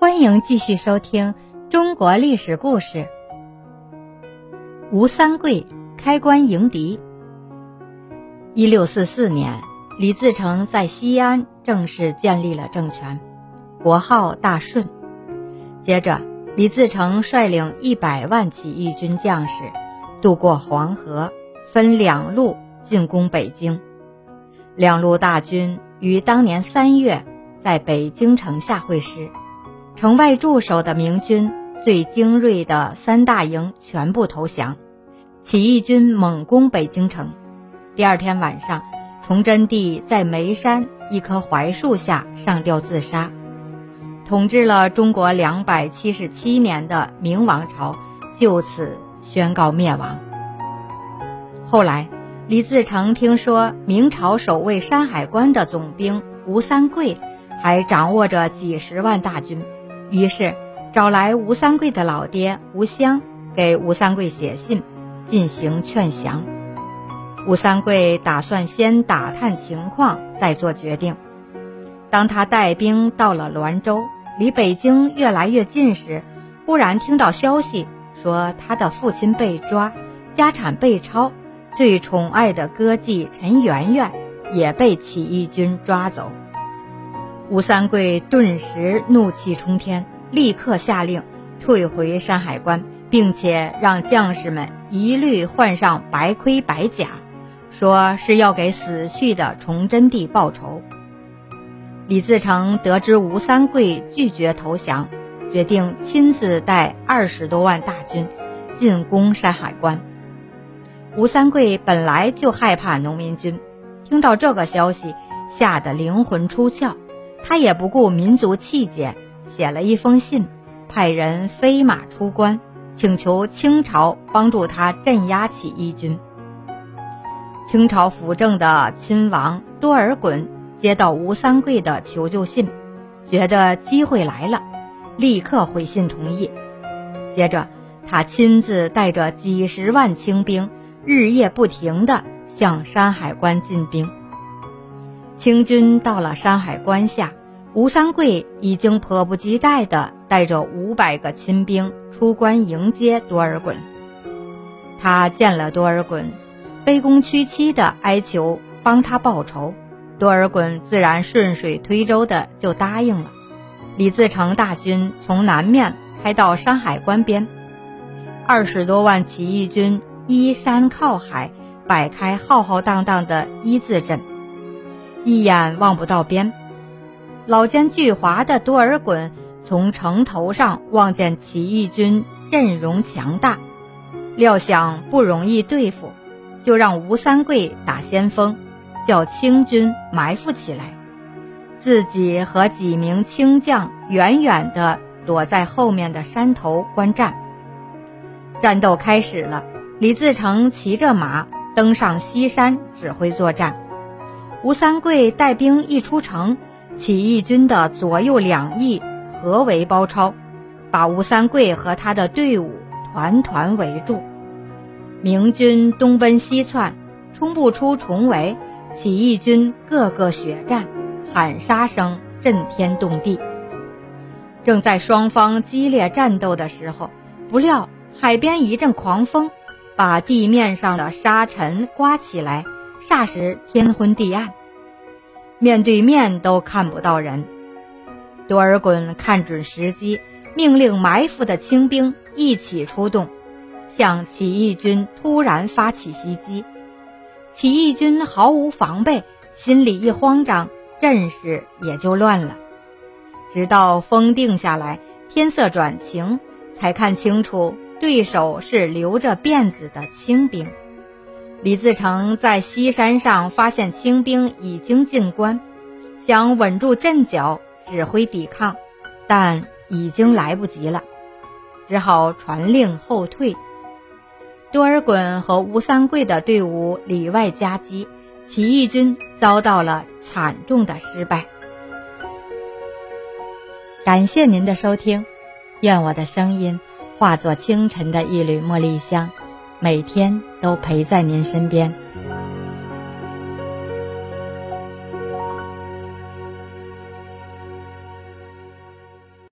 欢迎继续收听中国历史故事。吴三桂开关迎敌。一六四四年，李自成在西安正式建立了政权，国号大顺。接着，李自成率领一百万起义军将士渡过黄河，分两路进攻北京。两路大军于当年三月在北京城下会师。城外驻守的明军最精锐的三大营全部投降，起义军猛攻北京城。第二天晚上，崇祯帝在眉山一棵槐树下上吊自杀。统治了中国两百七十七年的明王朝就此宣告灭亡。后来，李自成听说明朝守卫山海关的总兵吴三桂还掌握着几十万大军。于是，找来吴三桂的老爹吴襄，给吴三桂写信，进行劝降。吴三桂打算先打探情况，再做决定。当他带兵到了滦州，离北京越来越近时，忽然听到消息，说他的父亲被抓，家产被抄，最宠爱的歌妓陈圆圆也被起义军抓走。吴三桂顿时怒气冲天，立刻下令退回山海关，并且让将士们一律换上白盔白甲，说是要给死去的崇祯帝报仇。李自成得知吴三桂拒绝投降，决定亲自带二十多万大军进攻山海关。吴三桂本来就害怕农民军，听到这个消息，吓得灵魂出窍。他也不顾民族气节，写了一封信，派人飞马出关，请求清朝帮助他镇压起义军。清朝辅政的亲王多尔衮接到吴三桂的求救信，觉得机会来了，立刻回信同意。接着，他亲自带着几十万清兵，日夜不停地向山海关进兵。清军到了山海关下，吴三桂已经迫不及待地带着五百个亲兵出关迎接多尔衮。他见了多尔衮，卑躬屈膝地哀求帮他报仇，多尔衮自然顺水推舟的就答应了。李自成大军从南面开到山海关边，二十多万起义军依山靠海，摆开浩浩荡荡的一字阵。一眼望不到边，老奸巨猾的多尔衮从城头上望见起义军阵容强大，料想不容易对付，就让吴三桂打先锋，叫清军埋伏起来，自己和几名清将远远地躲在后面的山头观战。战斗开始了，李自成骑着马登上西山指挥作战。吴三桂带兵一出城，起义军的左右两翼合围包抄，把吴三桂和他的队伍团团围住。明军东奔西窜，冲不出重围，起义军个个血战，喊杀声震天动地。正在双方激烈战斗的时候，不料海边一阵狂风，把地面上的沙尘刮起来。霎时天昏地暗，面对面都看不到人。多尔衮看准时机，命令埋伏的清兵一起出动，向起义军突然发起袭击。起义军毫无防备，心里一慌张，阵势也就乱了。直到风定下来，天色转晴，才看清楚对手是留着辫子的清兵。李自成在西山上发现清兵已经进关，想稳住阵脚，指挥抵抗，但已经来不及了，只好传令后退。多尔衮和吴三桂的队伍里外夹击，起义军遭到了惨重的失败。感谢您的收听，愿我的声音化作清晨的一缕茉莉香。每天都陪在您身边。